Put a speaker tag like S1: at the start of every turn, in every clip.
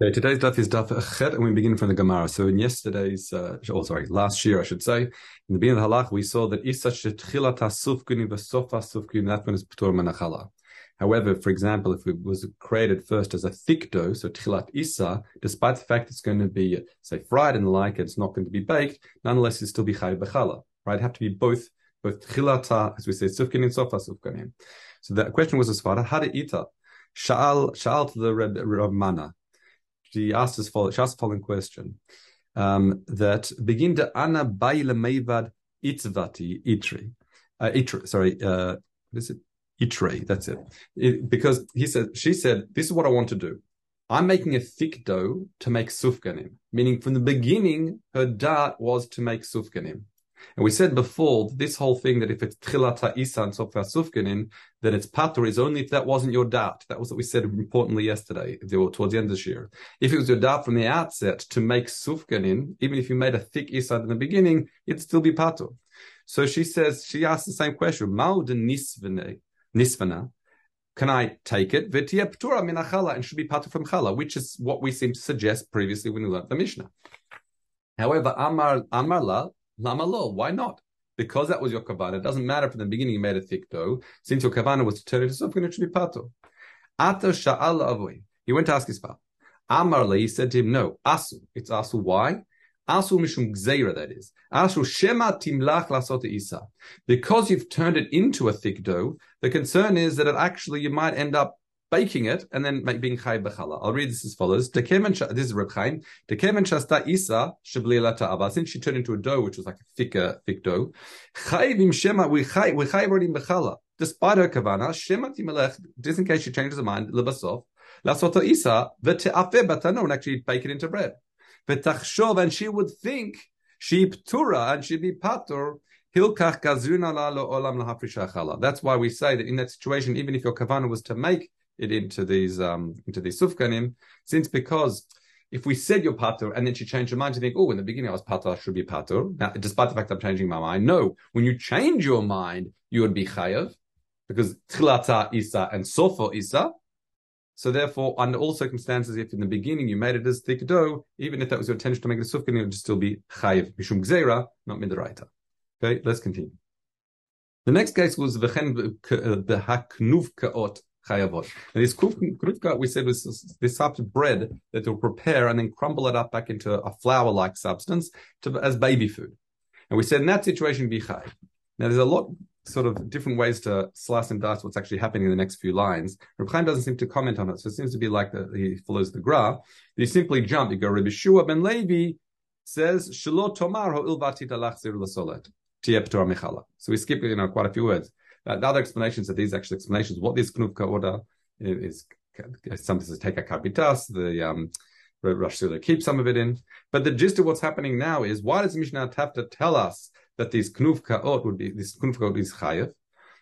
S1: Okay, today's daf is daf Chet, and we begin from the Gemara. So in yesterday's, uh, oh sorry, last year I should say, in the beginning of the halach, we saw that isa shetchilat sufkuni v'sofa sufkuni, that one is p'tor manachala. However, for example, if it was created first as a thick dough, so tchilat isa, despite the fact it's going to be, say, fried and the like, it's not going to be baked, nonetheless, it still be chay b'chala, right? It have to be both, both tchilata, as we say, sufkuni and sofa sufkuni. So the question was as far, how to eat? Sha'al, sha'al to the Reb, Reb Mana she asked us follow, she asked the following question um, that begin to Anna Baile Mevad Itzvati Itri. Uh, itri, sorry, uh, what is it? Itre, that's it. it. Because he said, she said, this is what I want to do. I'm making a thick dough to make sufganim, meaning from the beginning, her dart was to make sufganim. And we said before, this whole thing that if it's tchilata isan sofa sufganin, then it's patur is only if that wasn't your doubt. That was what we said importantly yesterday, towards the end of this year. If it was your doubt from the outset to make sufganin, even if you made a thick isan in the beginning, it'd still be patur. So she says, she asks the same question, Maude nisvana, can I take it? V'tiya ptura minachala, and should be patur from chala, which is what we seem to suggest previously when we learned the Mishnah. However, Amar, Amar la, Lama lo? Why not? Because that was your kavana. It doesn't matter from the beginning you made a thick dough. Since your kavana was to turn it something, it should be pato. Ata sha'al avoy. He went to ask his father. Amar he said to him, no, asu. It's asu. Why? Asu mishum gzeira, that is. Asu shema timlach lasot isa. Because you've turned it into a thick dough, the concern is that it actually, you might end up baking it and then being chay bechala. I'll read this as follows. This is Reb Chaim. shasta isa aba. Since she turned into a dough, which was like a thicker, thick dough, chayvim shema we chay we chay already bechala. Despite her kavana, shema timelech. Just in case she changes her mind, lebasof lasoto isa v'te'afe batano and actually bake it into bread. V'tachshov and she would think she ptura and she'd be patur. That's why we say that in that situation, even if your kavana was to make it into these um, into these sufkanim, since because if we said you're patur and then she changed her mind, you think, oh, in the beginning I was patur, I should be patur. Now, despite the fact I'm changing my mind, no. When you change your mind, you would be chayav because tchilata isa and sofo isa. So therefore, under all circumstances, if in the beginning you made it as thick dough, even if that was your intention to make the sufkanim, it would still be chayav mishum gzera, not midaraita. Okay, let's continue. The next case was v'chen b'haknuv kaot chayavot. And this krufka, we said, was this type of bread that they'll prepare and then crumble it up back into a flour-like substance to, as baby food. And we said in that situation, be chay. Now, there's a lot sort of different ways to slice and dice what's actually happening in the next few lines. Reb doesn't seem to comment on it, so it seems to be like the, he follows the gra. You simply jump. You go, Rabbi Shua ben Levi says, Shelo tomar ho'il vatita lachzir l'solet. So we skip, you know, quite a few words. Uh, the other explanations are these actual explanations. What this knufka order is, is to take a kapitas, the um, Rosh Hashanah keep some of it in. But the gist of what's happening now is why does Mishnah to tell us that this knufka would be this knufka is chayev?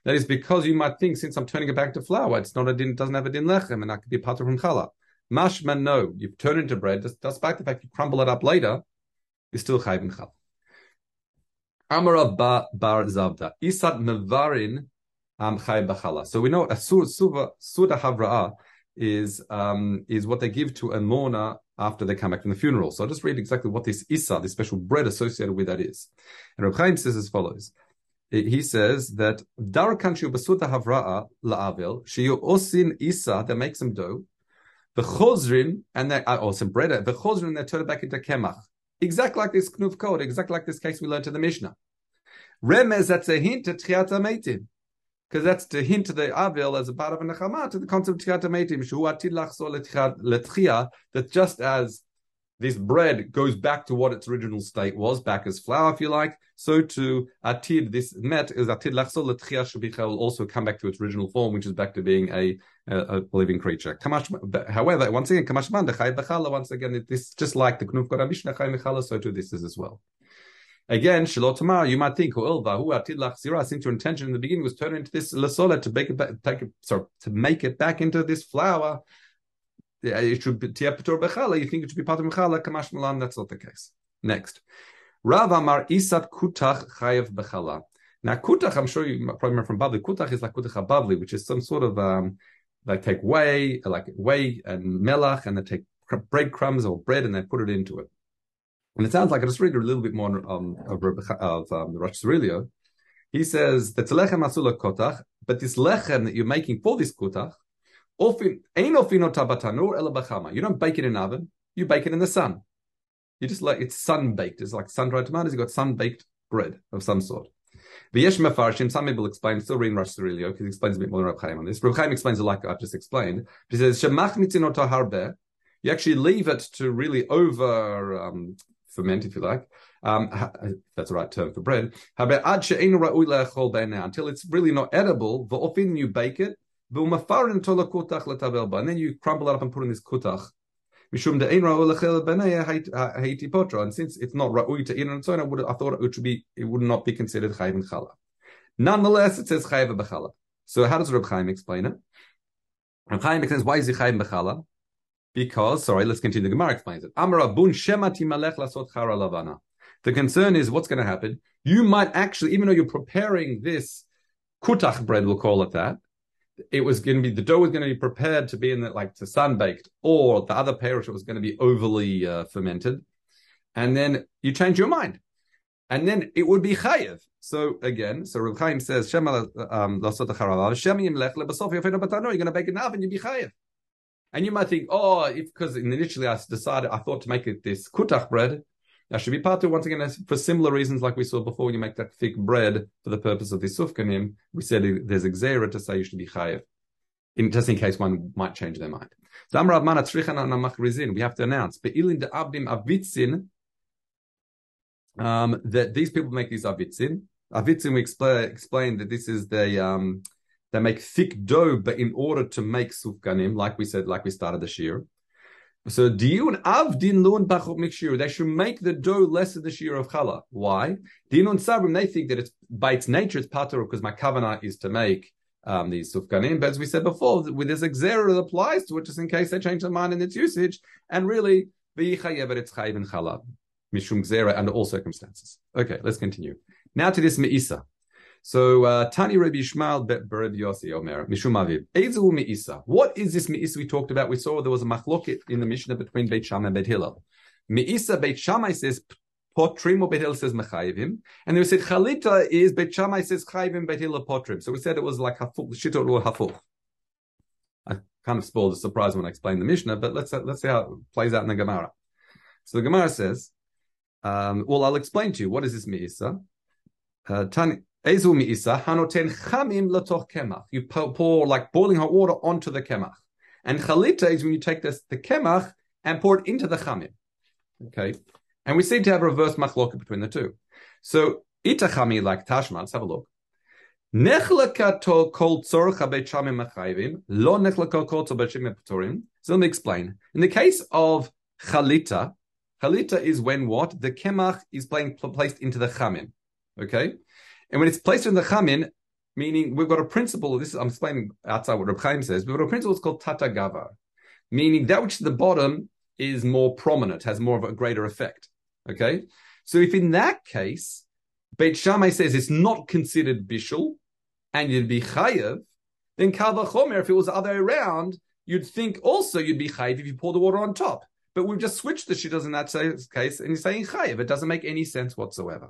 S1: That is because you might think since I'm turning it back to flour, it's not a din, it doesn't have a din lechem, and that could be part of from challah. Mashman, no, you've turned into bread. Despite the fact you crumble it up later, you're still chayiv in challah. Amara bar zavda isat mevarin um, So we know a suva suda havra'a is um, is what they give to a mourner after they come back from the funeral. So I'll just read exactly what this isa, this special bread associated with that is. And Reb Chaim says as follows. He says that dar kanchu basuda havra'a la'avil shiyu osin isa that makes them dough, the chozrin and they uh, or some bread, the chozrin they turn it back into kemach. Exactly like this knuf code, exactly like this case we learned in the Mishnah. Remez that's a hint to tchiat because that's to hint to the Avil as a part of a Nechama to the concept of Tchiat Meitim, that just as this bread goes back to what its original state was, back as flour, if you like, so to Atid, this met is Atid Lachsol Letchia Shabicha will also come back to its original form, which is back to being a, a, a living creature. However, once again, Kamashman, the once again, this just like the Knuf Mishnah Chai Mechala, so too this is as well. Again, Shalot Tamar, you might think, since your intention in the beginning was turn into this lasola to make it back, take it, sorry, to make it back into this flour. It should be Tiapator Bechala, you think it should be part of Mechala, Kamash Malan, that's not the case. Next. Rav Amar Isat Kutach Chayev Bechala. Now, Kutach, I'm sure you probably remember from Bavli, Kutach is like Kutach Bavli, which is some sort of, um, like take whey, like whey and melach, and they take breadcrumbs or bread and they put it into it. And it sounds like I just read a little bit more um, of, of um, the Rosh. He says that lechem asula kotach, but this lechem that you're making for this kotach, often ain't ofino tabatanur elabachama. You don't bake it in an oven, you bake it in the sun. You just like it's sun baked. It's like sun dried tomatoes. You got sun baked bread of some sort. V'yesh mefarshim. Some people explain. Still reading Rosh Sirilio because he explains a bit more than Chaim on this. Reb Chaim explains it like I've just explained. He says shemach. You actually leave it to really over um, ferment, if you like. Um, that's the right term for bread. Until it's really not edible, often you bake it, and then you crumble it up and put in this kutach. And since it's not ra'ui to eat on its own, I, would, I thought it be, it would not be considered chayiv and chala. Nonetheless, it says chayiv b'chala. So how does Reb Chaim explain it? Reb Chaim explains why is he chayiv b'chala? Because, sorry, let's continue. The Gemara explains it. Amar bun shemati malech lasot lavana. The concern is what's going to happen. You might actually, even though you're preparing this kutach bread, we'll call it that, it was going to be the dough was going to be prepared to be in the like to sun baked, or the other perish was going to be overly uh, fermented, and then you change your mind, and then it would be chayev. So again, so Reb Chaim says um. You're going to bake it now, and you be chayev. And you might think, oh, if because initially I decided I thought to make it this kutach bread, that should be part of once again for similar reasons like we saw before when you make that thick bread for the purpose of the sufkanim. We said there's a to say you should be chayev, in just in case one might change their mind. so We have to announce avitzin um, that these people make these avitzin. Avitzin we explain, explained that this is the um, they make thick dough, but in order to make sufkanim, like we said, like we started the year. So diun avdin lun bachot mikshir. They should make the dough less than the shear of challah. Why? Dinun sabrim. They think that it's by its nature it's pater because my kavanah is to make um, these sufkanim. But as we said before, with this exera that applies to it, just in case they change their mind in its usage, and really but it's chayiv in challah mishum xera under all circumstances. Okay, let's continue. Now to this meisa. So uh, Tani Rabbi Yishmael Rabbi Yossi Omer Mishum Aviv. Ezu Meisa. What is this Meisa we talked about? We saw there was a machloket in the Mishnah between Beit Shammai and Beit Hillel. Meisa Beit Shammai says potrim or Beit Hillel says mechayivim, and then we said chalita is Beit Shammai says chayivim Beit Hillel potrim. So we said it was like hafuk shitot or. I kind of spoiled the surprise when I explained the Mishnah, but let's let's see how it plays out in the Gemara. So the Gemara says, um, well, I'll explain to you what is this Meisa. Uh, Tani, You pour like boiling hot water onto the kemach. And chalita is when you take this the kemach and pour it into the chamim. Okay. And we seem to have a reverse machloka between the two. So itachami like tashma, let's have a look. Nechlakato kol tzorcha bechamim machayvim, lo nechlakato kol tzorcha patorim. So let me explain. In the case of chalita, chalita is when what? The kemach is playing, placed into the chamim. Okay? And when it's placed in the chamin, meaning we've got a principle, this is, I'm explaining outside what Reb Chaim says, we've got a principle it's called tata gava, meaning that which is the bottom is more prominent, has more of a greater effect. Okay? So if in that case, Beit Shammai says it's not considered bishul, and you'd be chayev, then kava chomer, if it was the other way around, you'd think also you'd be chayev if you pour the water on top. But we've just switched the shittas in that case, and he's saying chayiv. It doesn't make any sense whatsoever.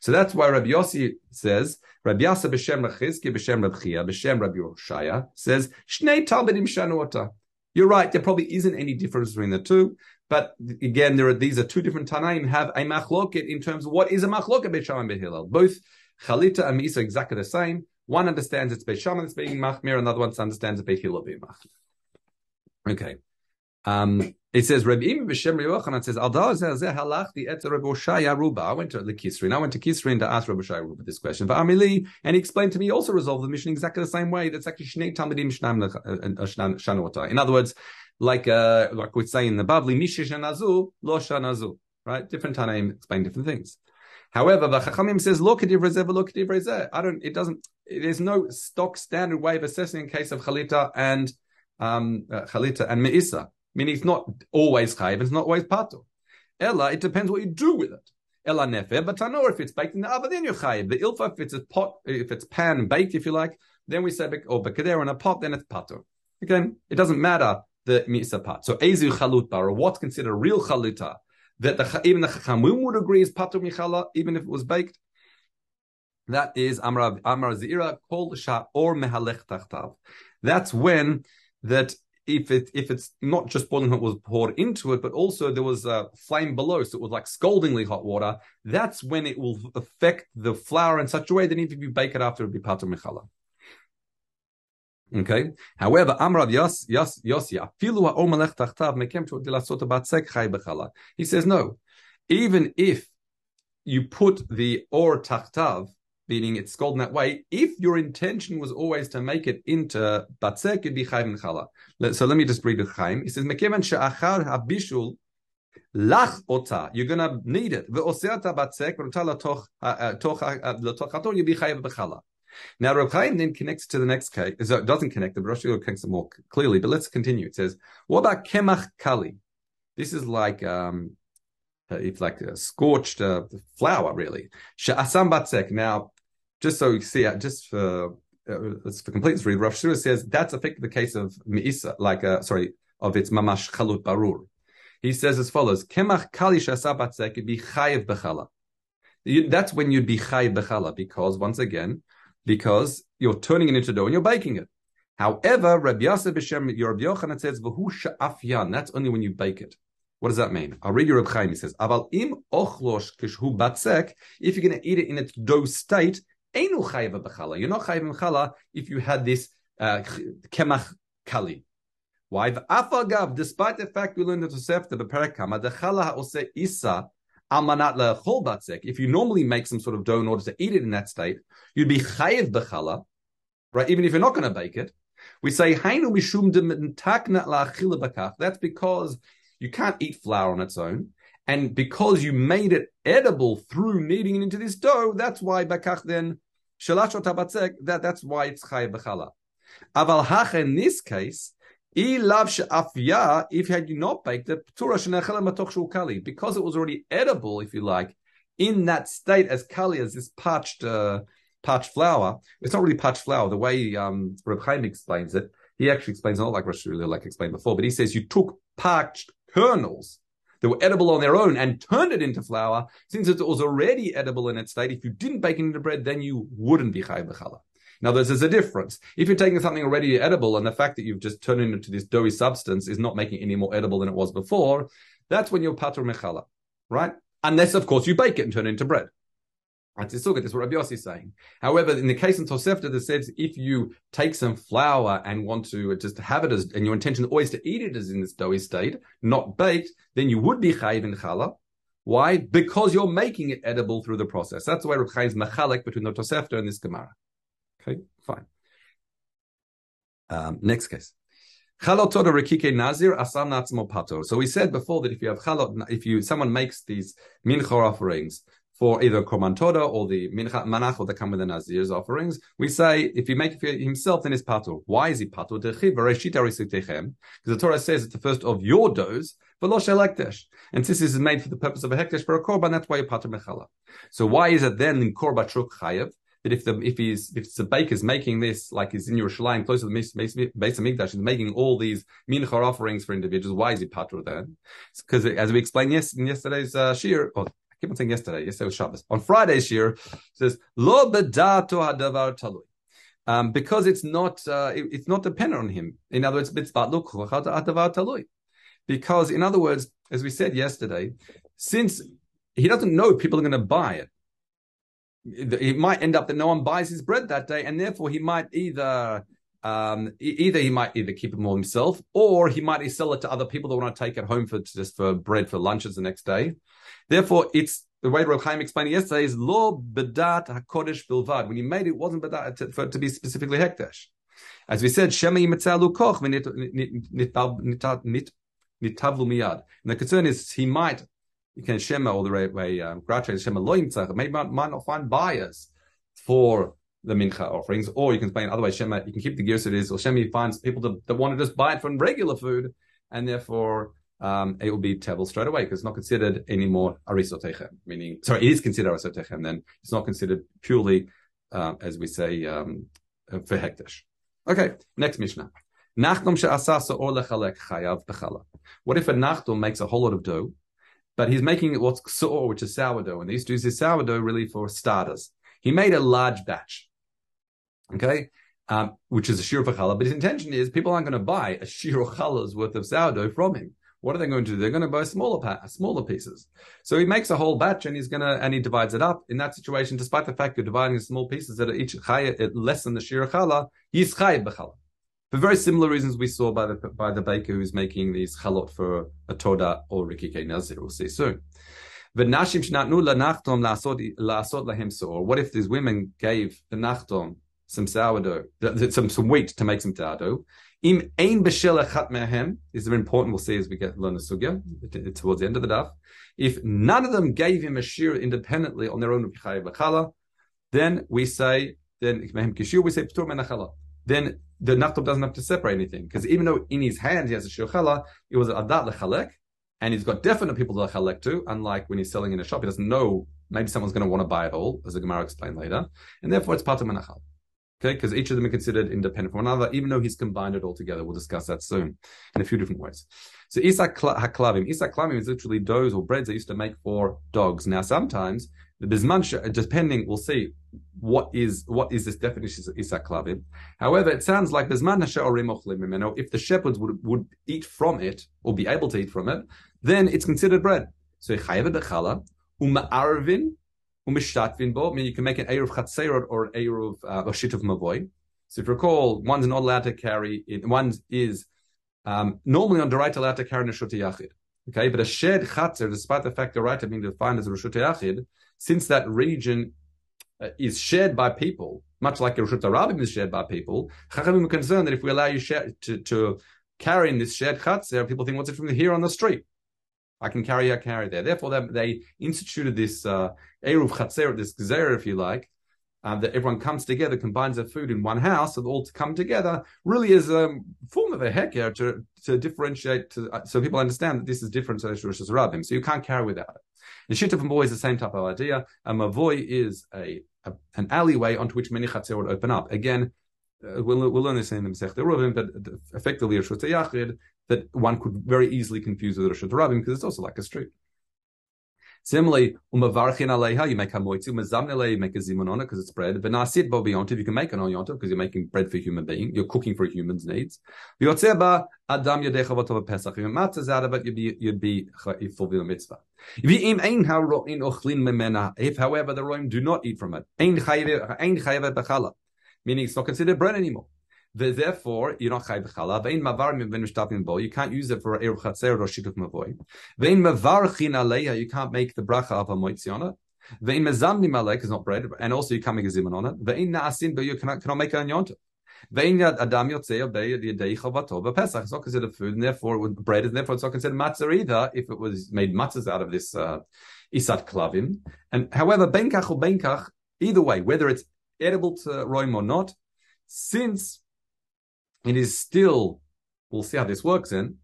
S1: So that's why Rabbi Yossi says, Rabbi Yasa b'shem Rechizki b'shem Rabbi Chia b'shem Rabbi Yoshaya says, Shnei Talmudim shanuota. You're right. There probably isn't any difference between the two. But again, there are these are two different Tanaim have a machloket in terms of what is a machloket Beit and Beit Both Chalita and Misa are exactly the same. One understands it's Beit that's being machmir, another one understands it's Beit Hillel being machmir. Okay. Um, it says Rabbi Imi b'Shem Yochanan says Al zeh halachti et Rabbi Oshaya Ruba. I went to the Kisrin. I went to Kisrin to ask Rabbi Oshaya Ruba this question. But Amili, and he explained to me, he also resolved the mission exactly the same way. That's actually Shnei Talmidim Shanota. In other words, like uh, like we say in the Bavli, Mishish Shanazu Lo Shanazu. Right? Different Tanaim explain different things. However, the Chachamim says, look at Divrezeh, look at Divrezeh. I don't, it doesn't, there's no stock standard way of assessing in case of Chalita and, um, uh, Chalita and Me'isa meaning it's not always chayiv, it's not always pato. Ella, it depends what you do with it. Ella nefer, but I know if it's baked in the oven, then you're chayiv. The ilfa, if it's a pot, if it's pan baked, if you like, then we say, or bekader in a pot, then it's pato. Again, it doesn't matter the Misa part. So Ezu Chaluta, or what's considered real Chaluta, that the, even the Chachamim would agree is Patur Michala, even if it was baked. That is Amar Amar Zira called Shah or Mehalech Tachtav. That's when that if it if it's not just boiling hot was poured into it, but also there was a flame below, so it was like scaldingly hot water. That's when it will affect the flour in such a way that even if you bake it after, it will be patur michala. Okay. However, Amrav Yos Yos Yosia Filu Ha'or Tachtav Mekem Batzek Chai Bechala. He says no. Even if you put the or tachtav meaning it's scalding that way. If your intention was always to make it into batzek, it'd be chayim chala. So let me just read the chayim. He says, "Mekevan she'achar habishul lach ota." You're gonna need it. Ve'oseata batzek v'rota latoch latoch hator. You'd be chayim b'chala. Now, Reb Chaim then connects to the next case. So it doesn't connect. The Rosh connects it more clearly. But let's continue. It says, "What about kemach kali?" This is like um, it's like a scorched uh, flour, really. She'asam batzek. Now, just so you see, uh, just for uh, for completeness, read Rav says that's effectively the case of Meisa, like uh, sorry, of its mamash chalut barur. He says as follows: Kemach kali shasabatzek be chayev bechala. That's when you'd be chayev bechala because once again, because you're turning it into dough and you're baking it. However, Rabbi Yosef B'Shem Rabbi Yochanan says v'hu sha'afyan. That's only when you bake it. What does that mean? I'll read your Reb Chaim. He says, "Aval im ochlosh kishhu batzek." If you're going to eat it in its dough state. You're not chayiv b'chala if you had this uh, kemach kali. Why? Afagav, despite the fact we learned the Tosefta b'perekama, the chala ha'ose isa almanat le'chol batzek. If you normally make some sort of dough in order to eat it in that state, you'd be chayiv b'chala, right? Even if you're not going to bake it. We say hainu mishum takna la'achila b'kach. That's because you can't eat flour on its own. And because you made it edible through kneading it into this dough, that's why bakach then that that's why it's chay b'chala. Aval hach in this case, if had you not baked it, because it was already edible, if you like, in that state as kali, as this parched, uh, parched flour. It's not really parched flour. The way um, Reb Chaim explains it, he actually explains not like Rosh like explained before, but he says you took parched kernels that were edible on their own and turned it into flour, since it was already edible in its state, if you didn't bake it into bread, then you wouldn't be chay b'chala. In other words, there's a difference. If you're taking something already edible and the fact that you've just turned it into this doughy substance is not making it any more edible than it was before, that's when you're patur mechala, right? Unless, of course, you bake it and turn it into bread. Is what Rabbi Yossi is saying. However, in the case in Tosefta that says if you take some flour and want to just have it as, and your intention always to eat it as in this doughy state, not baked, then you would be chayiv in challah. Why? Because you're making it edible through the process. That's why Rabbi is mechalek between the Tosefta and this Gemara. Okay, fine. Um, next case. So we said before that if you have chalot, if you someone makes these mincha offerings for either Korban Toda or the Mincha Manach that come with the Nazir's offerings, we say if he make it for himself, then it's patur. Why is he patur? Because the Torah says it's the first of your doughs, but lo hekdesh. And since this is made for the purpose of a hekdesh for a korban, that's why you patur mechala. So why is it then in korban truk chayev? That if the if he's if the baker's making this like he's in Yerushalayim close to the base of Mikdash, he's making all these mincha offerings for individuals. Why is he patur then? Because as we explained yes, in yesterday's uh, shir, or keep on saying yesterday, yesterday was Shabbos. On Friday's year, says, Lo bedato hadavar talui. Um, because it's not uh, it, it's not dependent on him. In other words. Because, in other words, as we said yesterday, since he doesn't know people are going to buy it, it might end up that no one buys his bread that day, and therefore he might either um, either he might either keep it more himself, or he might sell it to other people that want to take it home for just for bread for lunches the next day. Therefore, it's the way Rav Chaim explained yesterday is lo bedat hakodesh bilvad. When you made it, it wasn't bedat to, for it to be specifically hekdesh. As we said, shema yimetzalu koch nitavlu miyad. And the concern is he might you can shema all the way um, shema lo yimtzach. Maybe might, might not find buyers for the mincha offerings, or you can explain other way. Shema, you can keep the gear so it is, or Shema finds people that, that want to just buy it from regular food, and therefore um, it will be tevel straight away because it's not considered anymore a arisotechem, meaning, sorry, it is considered a arisotechem, then it's not considered purely, uh, as we say, um, for hekdesh. Okay, next Mishnah. Nachdom or chayav. What if a nachdom makes a whole lot of dough, but he's making it what's su'or, which is sourdough, and he used to use his sourdough really for starters. He made a large batch, okay, um, which is a shir of challah, but his intention is people aren't going to buy a shir of challah's worth of sourdough from him. What are they going to do? They're going to buy smaller pa- smaller pieces. So he makes a whole batch and he's going to and he divides it up. In that situation, despite the fact you're dividing small pieces that are each chaya less than the shir challah, he's chayav b'challah. For very similar reasons we saw by the by the baker who's making these chalot for a toda or rikike nazir. We'll see soon. What if these women gave the nachtom some sourdough, some some wheat to make some sourdough? Im ein b'shelechat mehem is very important. We'll see as we get learn the sugya towards the end of the daf. If none of them gave him a shir independently on their own then we say then we say ptur menachala. Then the nachtom doesn't have to separate anything because even though in his hand he has a shir chala, it was adat lechalek, and he's got definite people to lechalek to. Unlike when he's selling in a shop, he doesn't know maybe someone's going to want to buy it all, as the Gemara explained later, and therefore it's part of menachal. Okay, because each of them are considered independent from another, even though he's combined it all together. We'll discuss that soon in a few different ways. So Isak Haklavim. Isak Klavim is literally doughs or breads they used to make for dogs. Now sometimes the Bismansha, depending, we'll see what is what is this definition of Isak Klavim. However, it sounds like Bismansha or if the shepherds would, would eat from it or be able to eat from it, then it's considered bread. So Chayev Bechala, Uma'arvin umishtatvin bo. I mean, you can make an eruv chatzerot or an eruv uh, or of mavoy. So if you recall, one's not allowed to carry it. One is um, normally on the right allowed to carry neshut yachid. Okay, but a shared chatzer, despite the fact the right being defined as a reshut yachid, since that region uh, is shared by people, much like a reshut rabim is shared by people, chachamim are concerned that if we allow you to, to carry in this shared chatzer, people think, what's it from here on the street? I can carry, I carry there. Therefore, they, they instituted this uh, Eruv Chatzer, this Gzer, if you like, uh, that everyone comes together, combines their food in one house, and all to come together really is a form of a heker to, to differentiate, to, uh, so people understand that this is different to Rosh Rabbim. So you can't carry without it. The Shita from Boy is the same type of idea. A Mavoy is a, a, an alleyway onto which many Chatzer would open up. Again, uh, we'll, we'll learn this in the Masech Ruvim, but effectively a Shut Yachid that one could very easily confuse with Rosh Rabbim because it's also like a street. Similarly, umavarchin aleha, you make a moitzi, umazamnele, you make a zimonona because it's bread. Benasit bo biyontiv, you can make an oyontiv because you're making bread for human being. You're cooking for human's needs. V'yotzeba adam pesach. If out of it, you'd be you'd be fulfill the mitzvah. Ein ochlin memena. If, however, the roim do not eat from it, ein ein meaning it's not considered bread anymore. Therefore, you're not chayv b'chala. Vein mavar min bo. You can't use it for eruv chatzer or shituf mavoy. Vein mavar chin. You can't make the bracha of a moitzi on it. Vein mezamnim alek is not bread, and also you can't make a zimun on it. Vein naasin bo. You cannot, cannot make a yontif. Vein adam yotzei be yadei chavato Pesach. It's not considered food, and therefore bread, and therefore it's not considered matzah either if it was made matzahs out of this uh, isat klavim. And however, benkach or benkach, either way, whether it's edible to roim or not, since it is still, we'll see how this works in,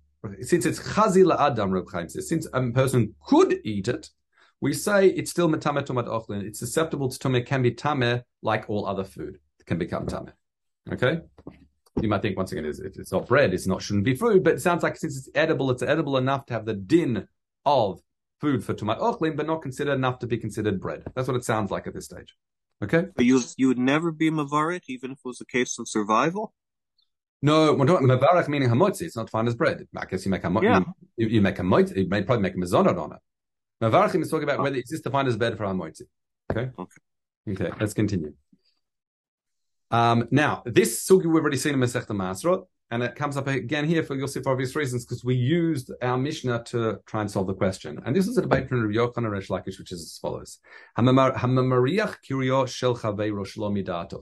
S1: since it's chazil adam, Reb Chaim says, since a person could eat it, we say it's still metame tomat ochlin. It's susceptible to tome, can be tame like all other food. It can become tame. Okay? You might think once again, if it's not bread, it's not shouldn't be food, but it sounds like since it's edible, it's edible enough to have the din of food for tomat ochlin, but not considered enough to be considered bread. That's what it sounds like at this stage. Okay?
S2: But you you would never be mavarit even if it was a case of survival.
S1: No, we're talking mevarach meaning hamotzi. It's not fine as bread. I guess you make a yeah. you, you make a motzi. You may probably make a mezonot on it. Mevarachim is talking about oh. whether it's just defined as bread for hamotzi. Okay. Okay. Okay. Let's continue. Um, now this sugi we've already seen in Masechta Masrot, and it comes up again here for you'll see for obvious reasons because we used our Mishnah to try and solve the question. And this is a debate between Rabbi Yochanan and Resh Lakish, which is as follows: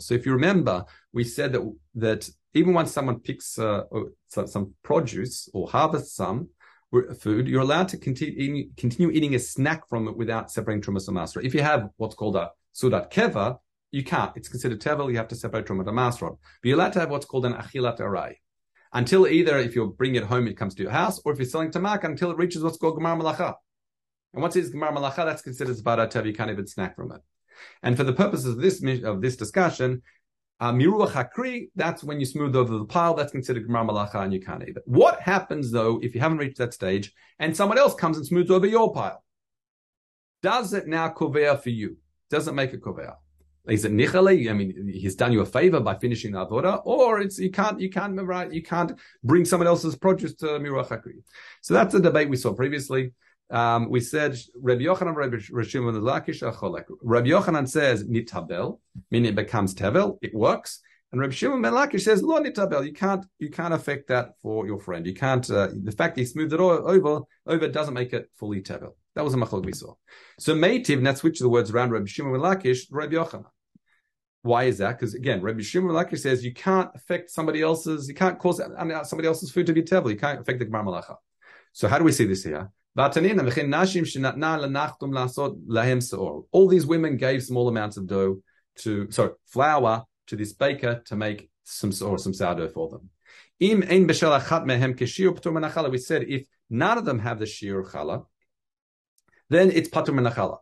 S1: So if you remember, we said that that even when someone picks uh, some produce or harvests some food, you're allowed to continue eating, continue eating a snack from it without separating trumas and masra. If you have what's called a sudat keva, you can't. It's considered tevel. You have to separate trumas and masra. But you're allowed to have what's called an achilat aray. Until either if you're bringing it home, it comes to your house, or if you're selling tamak, until it reaches what's called gemar malacha. And once it's gemar malacha, that's considered zbara tev. You can't even snack from it. And for the purposes of this of this discussion, miruach hakri, that's when you smooth over the pile, that's considered gemar malacha and you can't eat it. What happens though if you haven't reached that stage and someone else comes and smooths over your pile? Does it now kovea for you? Does it make a kovea? Is it nichale? I mean, he's done you a favor by finishing the avoda, or it's you can't you can't you can't bring someone else's produce to miruach hakri. So that's a debate we saw previously. Um, we said Rabbi Yochanan, Rabbi Shimon the Lakish Acholek. Rabbi Yochanan says nitabel, meaning it becomes tevel, it works. And Rabbi Shimon ben Lakish says lo nitabel, you can't you can't affect that for your friend. You can't. Uh, the fact he smoothed it over over doesn't make it fully tevel. That was a machlok we saw. So meitiv, let's switch the words around. Rabbi Shimon ben Lakish, Rabbi Yochanan. Why is that? Because again, Rabbi Shimon Lakish says you can't affect somebody else's, you can't cause somebody else's food to be tevel. You can't affect the gemar malacha. So how do we see this here? All these women gave small amounts of dough to, sorry, flour to this baker to make some or some sourdough for them. We said if none of them have the shir challah, then it's patur menachala.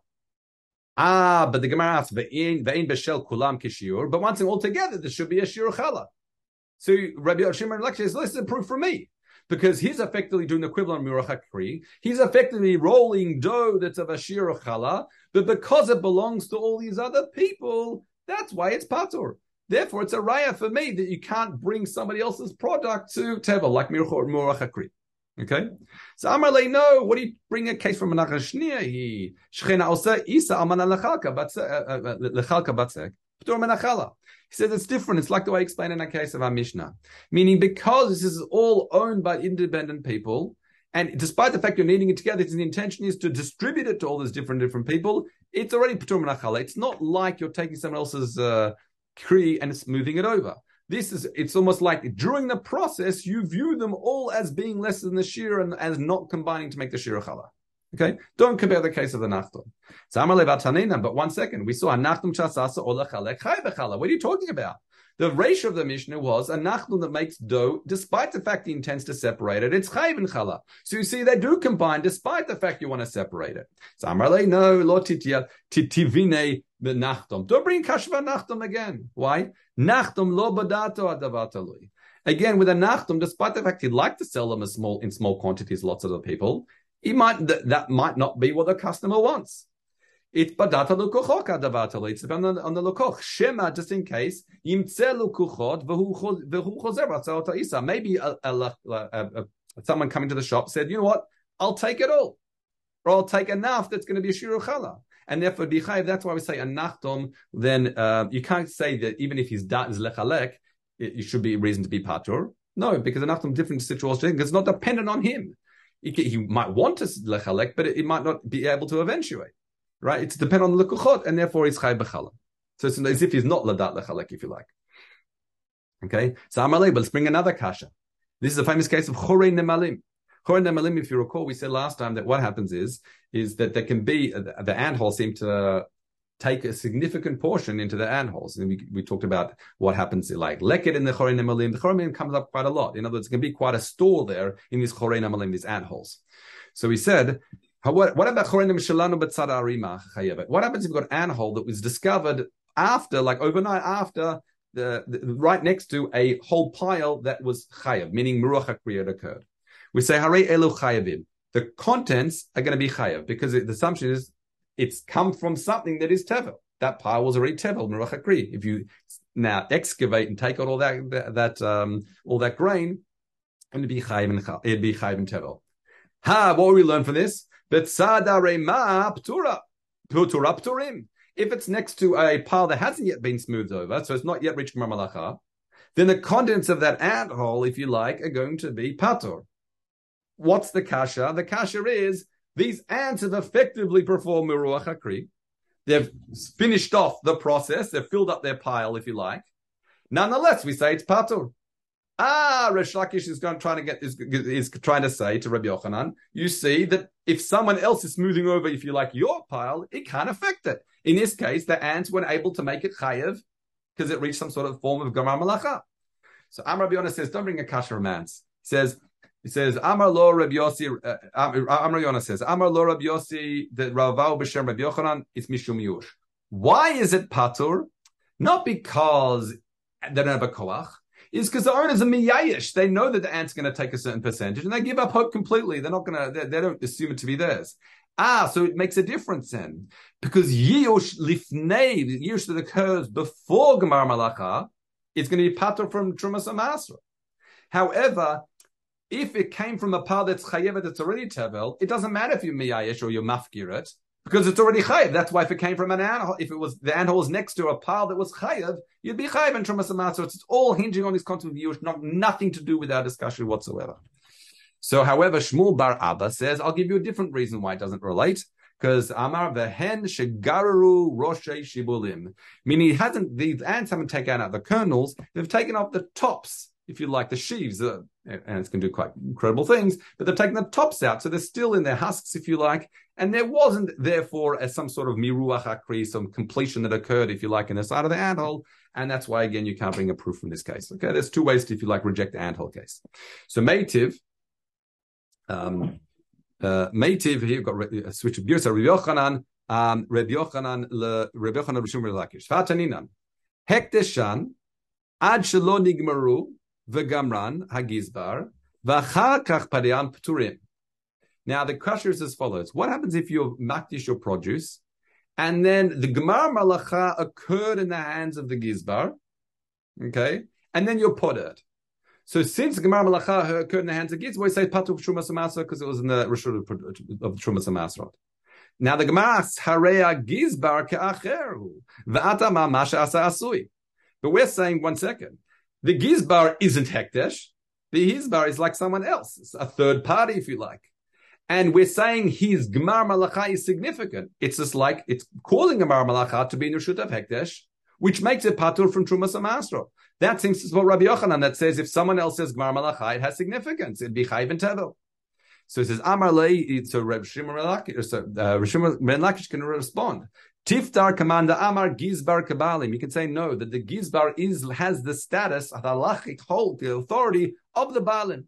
S1: Ah, but the Gemara asks, ve'in beshel kulam kishiur, but once all together, there should be a shir challah. So Rabbi Shimon says, this is a proof for me because he's effectively doing the equivalent of Mirachakri. He's effectively rolling dough that's of Ashir Chala, but because it belongs to all these other people, that's why it's Patur. Therefore, it's a raya for me that you can't bring somebody else's product to Tevel, like Mirachakri. Okay? So Amarle, no, what do you bring a case from Menachashnia? He Shechena Osa Isa Amana Lechalka Batzek. Menachala. He says it's different. It's like the way I explained in the case of our Mishnah. Meaning, because this is all owned by independent people, and despite the fact you're kneading it together, the intention is to distribute it to all these different different people. It's already Ptur Menachala. It's not like you're taking someone else's uh, kri and smoothing it over. This is, it's almost like during the process, you view them all as being less than the shir and as not combining to make the shir challah. Okay, don't compare the case of the nachtum. But one second, we saw a nachtum chasasa or lechalek chay What are you talking about? The ratio of the Mishnah was a nachtum that makes dough, despite the fact he intends to separate it. It's chayv and chala. So you see, they do combine, despite the fact you want to separate it. So Amarle, no, lo titia titivine nachtum. Don't bring kashva nachtum again. Why? Nachtum lo badato adavatalui. Again, with a nachtum, despite the fact he'd like to sell them small, in small quantities, lots of other people, he might that, that might not be what the customer wants. It's badata lukuchok adavatali. It's on the lukoch. Shema, just in case. Yimtze lukuchot v'hu chozer isa. Maybe a, a, a, someone coming to the shop said, you know what, I'll take it all. Or I'll take enough that's going to be a shiruchala. And therefore, bichayv, that's why we say a nachtom, then uh, you can't say that even if his dat is lechalek, it, it should be reason to be patur. No, because a nachtom different situation. It's not dependent on him he, he might want to lechalek, but it, it, might not be able to eventuate. Right? It's dependent on the lekuchot, and therefore it's chay bechala. So it's as if he's not ladat lechalek, if you like. Okay, so Amalei, but let's bring another kasha. This is a famous case of chorei nemalim. Chorei nemalim, if you recall, we said last time that what happens is is that there can be the ant hole seem to take a significant portion into the ant holes. And we, we talked about what happens like leket in the chorin emalim. The chorin comes up quite a lot. In other words, it can be quite a store there in these chorin emalim, these ant holes. So we said, what, about chorin shalanu arima What happens if you've got an hole that was discovered after, like overnight after the, the, right next to a whole pile that was chayav, meaning muruach kriyat occurred. We say hare elu chayavim. The contents are going to be chayav because the assumption is it's come from something that is tevel. That pile was already tevel, merachakri. If you now excavate and take out all that that, um, all that grain, it'd be chayim it'd be chayim and tevel. Ha! What we learn from this? If it's next to a pile that hasn't yet been smoothed over, so it's not yet reached Malacha, then the contents of that ant hole, if you like, are going to be patur. What's the kasha? The kasha is these ants have effectively performed Miruach Hakri. They've finished off the process. They've filled up their pile, if you like. Nonetheless, we say it's patur. Ah, Resh Lakish is going, trying to get is, is trying to say to Rabbi Yochanan, you see that if someone else is smoothing over, if you like, your pile, it can't affect it. In this case, the ants weren't able to make it chayev because it reached some sort of form of gamar malacha. So Am Rabbi Yochanan says, don't bring a kasher ants. He says, he says, Amar lo Reb Yossi, uh, Amar Yonah says, Amar lo Reb Yossi, the Ravau b'shem Reb Yochanan, it's Mishum Yush. Why is it patur? Not because they don't have a koach is because the owners are miyayish. They know that the ant's going to take a certain percentage and they give up hope completely. They're not going to, they, they don't assume it to be theirs. Ah, so it makes a difference then. Because Yush Lifnei, the that occurs before Gemar Malacha, is going to be pater from Trumas Amasra. However, if it came from a par that's chayevet that's already tevel, it doesn't matter if you're miyayish or you're mafkirat because it's already chayev. That's why if it came from an ant, if it was the ant was next to a pile that was chayev, you'd be chayev in trumas So it's all hinging on this concept of yush, not nothing to do with our discussion whatsoever. So, however, Shmuel Bar Abba says, I'll give you a different reason why it doesn't relate. Because Amar vehen shegararu roshe shibulim, meaning it hasn't. These ants haven't taken out the kernels; they've taken off the tops if you like, the sheaves, uh, and going to do quite incredible things, but they've taken the tops out, so they're still in their husks, if you like, and there wasn't, therefore, as some sort of miruach akri, some completion that occurred, if you like, in the side of the anthole, and that's why, again, you can't bring a proof from this case. Okay, there's two ways to, if you like, reject the anthole case. So, Meitiv, um, uh, here you've got a switch of Birsa, Rabbi Yochanan, um, Rabbi Yochanan, le, Rabbi Yochanan, Rishum Lakish, Fataninan, Hekteshan, Ad Shelo Nigmaru, v'gamran hagizbar v'achar kach pariam pturim. Now the question is as follows: What happens if you makdish your produce, and then the gemar malacha occurred in the hands of the gizbar, okay, and then you're potted. So since Gemara Malacha occurred in the hands of Gizbar, we say Patuk Amasa because it was in the Rishur of Trumas Amasrot. Now the Gemara Hareya Gizbar Ke'acheru V'ata Masha Asa Asui. But we're saying one second. The Gizbar isn't Hekdesh. The Gizbar is like someone else. It's a third party, if you like. And we're saying his Gmar Malacha is significant. It's just like, it's calling Gmar Malacha to be Nushut of Hekdesh, which makes it Patur from Trumas Amasro. That seems to support Rabbi Yochanan that says if someone else says Gmar Malacha, it has significance. It'd be Chayv and Tevel. So it says Amar Lei, so Reb Shimon uh, Shimon Lakish can respond. Tiftar commander Amar Gizbar Kabbalim. You can say no, that the Gizbar is has the status of halachic hold, the authority of the Balin.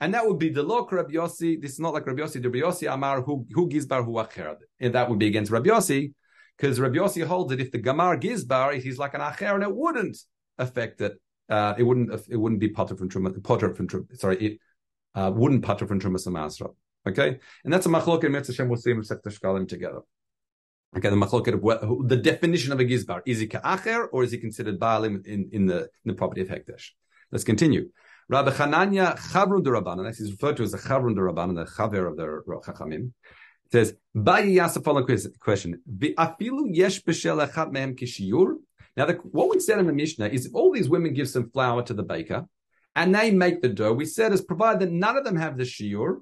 S1: And that would be the law Rabbi Yossi. This is not like Rabbi Yossi. Rabbi Yossi Amar who who Gizbar who Acher. And that would be against Rabbi Yossi, because Rabbi Yossi holds that if the Gamar Gizbar, he's like an Acher, and it wouldn't affect it. Uh, it wouldn't it wouldn't be Potter from Truma, Potter from Truma, sorry, it uh, wouldn't Potter from Truma Samasra. Okay? And that's a machlok in Mitzvah Shem, we'll see Shkalim together. Okay, the machloket of what, the definition of a gizbar is he ka'acher or is he considered baalim in, in the in the property of hekdesh? Let's continue. Rabbi Chananya Chavrun Rabbanan, this is referred to as the Chavrun Rabbanan, the Chaver of the Chachamim. Says, "Bayi asked the following question: Afilu yesh b'shel echat mehem kishiyur." Now, the, what we said in the Mishnah is, if all these women give some flour to the baker and they make the dough, we said is provided that none of them have the shiur,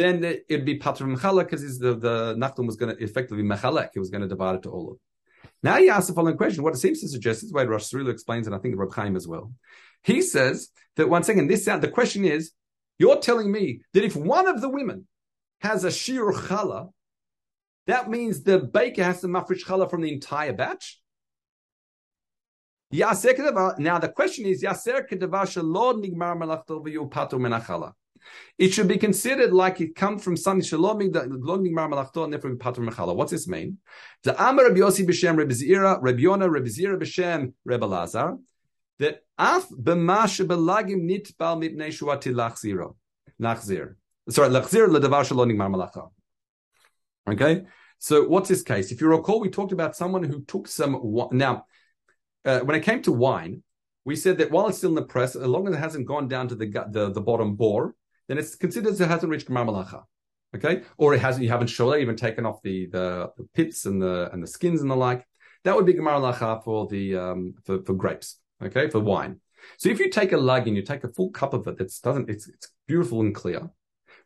S1: then it'd be patr mechalek because the the nachtum was going to effectively mechalek. He was going to divide it to all of. Now you ask the following question. What it seems to suggest is way Rosh Hashanah explains, and I think Reb Chaim as well. He says that once again, this sound. The question is, you're telling me that if one of the women has a shir challah, that means the baker has to mafresh challah from the entire batch. Now the question is, It should be considered like it comes from something shaloming the longing mar malachto and therefore patur mechala. What's this mean? The Amar Rabbi Yossi b'shem Rabbi Zira, Rabbi Yona, Rabbi Zira b'shem Rabbi Lazar, that af b'mash belagim nit bal mipnei shuati lachziro, lachzir. Sorry, lachzir ledavar shaloning mar. Okay, so what's this case? If you recall, we talked about someone who took some now. Uh, when it came to wine, we said that while it's still in the press, as long as it hasn't gone down to the the, the bottom bore, then it's considered it hasn't reached Gemar Malacha. Okay? Or it hasn't, you haven't shola, even taken off the, the, the, pits and the, and the skins and the like. That would be Gemar Malacha for the, um, for, for grapes. Okay? For wine. So if you take a lug and you take a full cup of it, that doesn't, it's, it's beautiful and clear.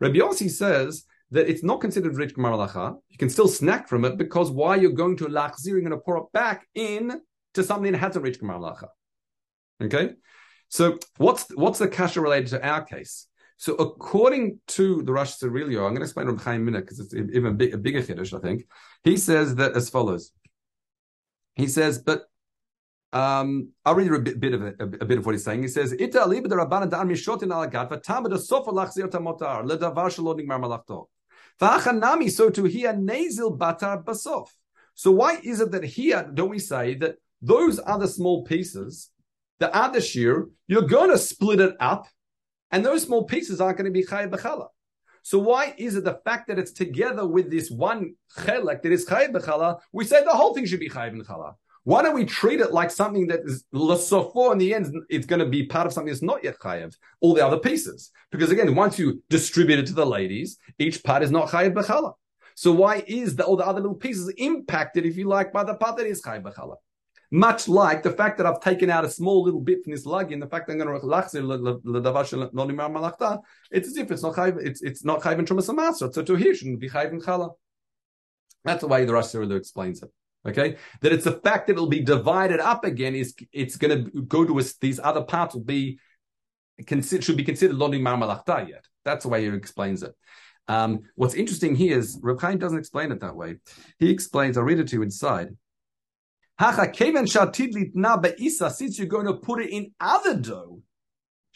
S1: Rabbi Yossi says that it's not considered rich Gemar. You can still snack from it because why you're going to lachzir, you're going to pour it back in to something that hasn't reached Gemar. Okay? So what's, what's the kasha related to our case? So according to the Rosh Sirilio, I'm going to explain Reb Chaim Minna because it's even big, a bigger chiddush, I think. He says that as follows. He says, but um, I'll read a bit, bit of a, a, bit of what he's saying. He says, "Ita aliba the rabbanan dar mishotin alagat v'tam the sofa lachzir tamotar ledavar shelo nigmar malachto v'achanami so to here nazil batar basof." So why is it that here don't we say that those other small pieces the other shear, you're going to split it up, and those small pieces aren't going to be chayiv b'chala. So why is it the fact that it's together with this one chelek that is chayiv b'chala, we say the whole thing should be chayiv b'chala? Why don't we treat it like something that is lasofo in the end? It's going to be part of something that's not yet chayiv. All the other pieces, because again, once you distribute it to the ladies, each part is not chayiv b'chala. So why is the, all the other little pieces impacted, if you like, by the part that is chayiv b'chala? Much like the fact that I've taken out a small little bit from this lugin, the fact that I'm going to lachzir l'davar malachta, it's as if it's not chayv, it's it's not chayv in trumas So to here shouldn't be chayv in chala. That's the way the rashi Rosh explains it. Okay, that it's the fact that it'll be divided up again is it's going to go to us. These other parts will be should be considered lo nimar malachta yet. That's the way he explains it. Um, what's interesting here is Reb Chaim doesn't explain it that way. He explains. I'll read it to you inside. Hacha keven shatid na beisa. Since you're going to put it in other dough,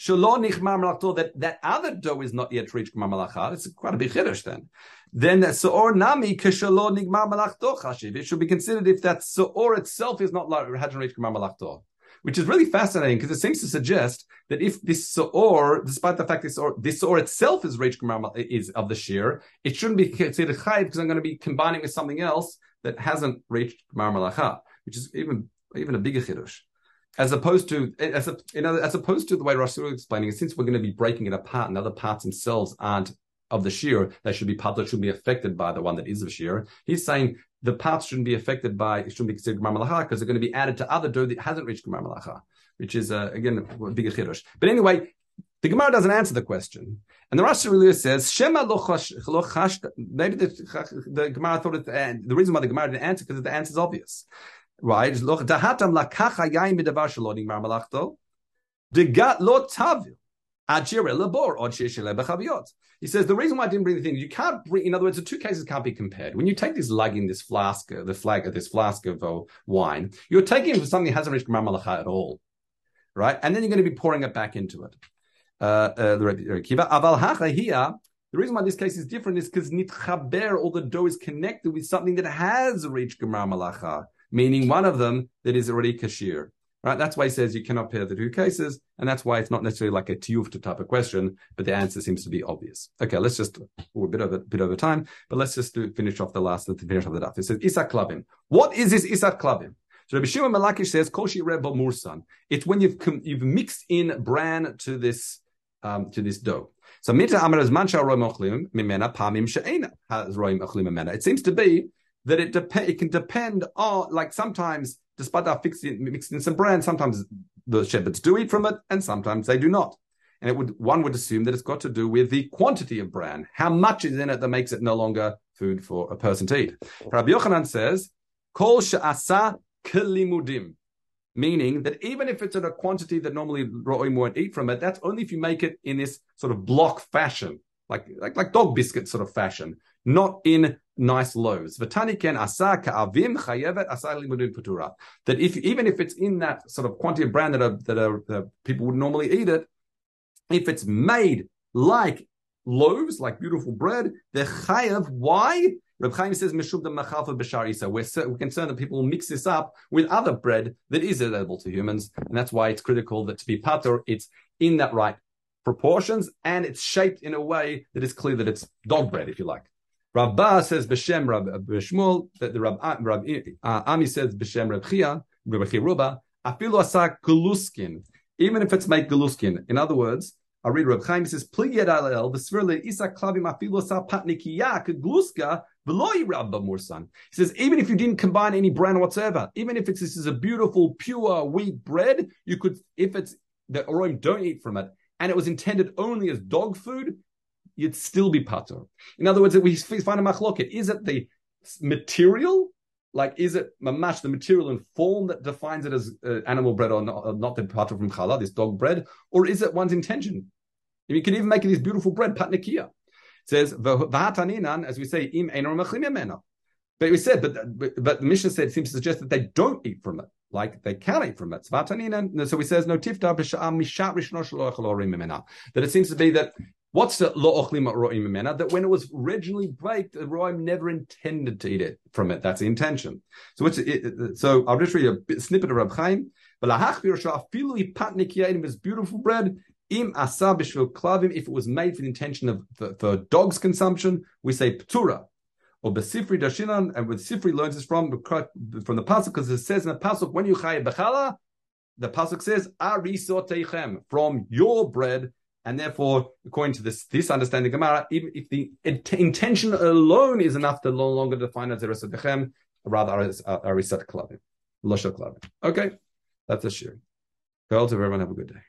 S1: that that other dough is not yet reached gmar It's quite a big chiddush then. Then seor nami kishalo nigmar malachto chashiv. It should be considered if that seor itself is not hasn't reached malachto which is really fascinating because it seems to suggest that if this Sa'or, despite the fact this or this Sa'or itself is Reish is of the shear, it shouldn't be considered Chayiv because I'm going to be combining with something else that hasn't reached Gmar Malacha, which is even even a bigger Chiddush. As opposed to as a, you know, as opposed to the way Rasul is explaining it, since we're going to be breaking it apart and other parts themselves aren't of the shear, they should be part that should be affected by the one that is of shear. He's saying the parts shouldn't be affected by, it shouldn't be considered Gemar Malacha because they're going to be added to other dough that hasn't reached Gemar Malacha, which is, uh, again, a bigger chiddush. But anyway, the Gemara doesn't answer the question. And the Rashi really says, Shema lo chash, maybe the, the Gemara thought it, and the reason why the Gemara didn't answer because the answer is obvious. Right? Dahatam lakacha yaim midavar shelo nigmar malachto. Degat lo tavil. He says the reason why I didn't bring the thing, you can't bring. In other words, the two cases can't be compared. When you take this lug in this flask, the flag of this flask of uh, wine, you're taking it for something that hasn't reached Gemar Malacha at all, right? And then you're going to be pouring it back into it. Uh, uh, the reason why this case is different is because nitchaber, all the dough is connected with something that has reached Gemar Malacha, meaning one of them that is already kashir. Right? That's why he says you cannot pair the two cases, and that's why it's not necessarily like a tiyuvta type of question, but the answer seems to be obvious. Okay, let's just a bit over a bit over time, but let's just do, finish off the last the finish off the daf. It says Isak Klavim. What is this Isak Klavim? So Rabbi Shimon Malakish says Koshi Rebel Mursan. It's when you've you've mixed in bran to this um, to this dough. So. It seems to be that it it can depend on like sometimes despite our fixing, mixing in some bran, sometimes the shepherds do eat from it, and sometimes they do not. And it would one would assume that it's got to do with the quantity of bran, how much is in it that makes it no longer food for a person to eat. Rabbi Yochanan says, "Kol she'asa kelimudim," meaning that even if it's in a quantity that normally ro'im won't eat from it, that's only if you make it in this sort of block fashion, like like like dog biscuit sort of fashion, not in nice loaves. Chayevet. That if even if it's in that sort of quantity of bran that are, that are people would normally eat it, if it's made like loaves, like beautiful bread, the chayev. Why? Reb Chaim says mishub the machalfa b'shar isa. We're, concerned that people will mix this up with other bread that is edible to humans, and that's why it's critical that to be pater, it's in that right proportions and it's shaped in a way that is clear that it's dog bread, if you like. Rabbah says b'shem Rab Shmuel, that the Rab, Rab uh, Ami says b'shem Rab Chia, Rab Chiruba, afilu asa galuskin, even if it's made galuskin. In other words, I read Rab Chaim says pli yed alel v'svirle isa klavim afilu asa patnikiya gluska v'loi rabba mursan. He says even if you didn't combine any bran whatsoever, even if it's this is a beautiful pure wheat bread, you could if it's the Oroim don't eat from it, and it was intended only as dog food, you'd still be pater. In other words, we find a machloket. Is it the material? Like, is it mamash, the material and form that defines it as uh, animal bread or not, or not the pater from challah, this dog bread? Or is it one's intention? You can even make this beautiful bread, patnikia. It says, as we say, im But we said, but, but, but the Mishnah said, seems to suggest that they don't eat from it like they can't eat from it. So he says no tifta that it seems to be that What's the lo ochlim ro'im mimena? That when it was originally baked, the ro'im never intended to eat it from it. That's the intention. So what's it, so I'll just read a snippet of Rab Chaim. This beautiful bread. Im asa b'shvil klavim. If it was made for the intention of for, for dogs' consumption, we say ptura. Or besifri dashinan, and with sifri learns this from from the pasuk because it says in the pasuk when you chay bechala, the pasuk says arisoteichem from your bread and therefore, according to this this understanding Gemara, even if the intention alone is enough to no longer define as a bechem, rather arisat klavim, losha klavim. Okay, that's a shir. To everyone, have a good day.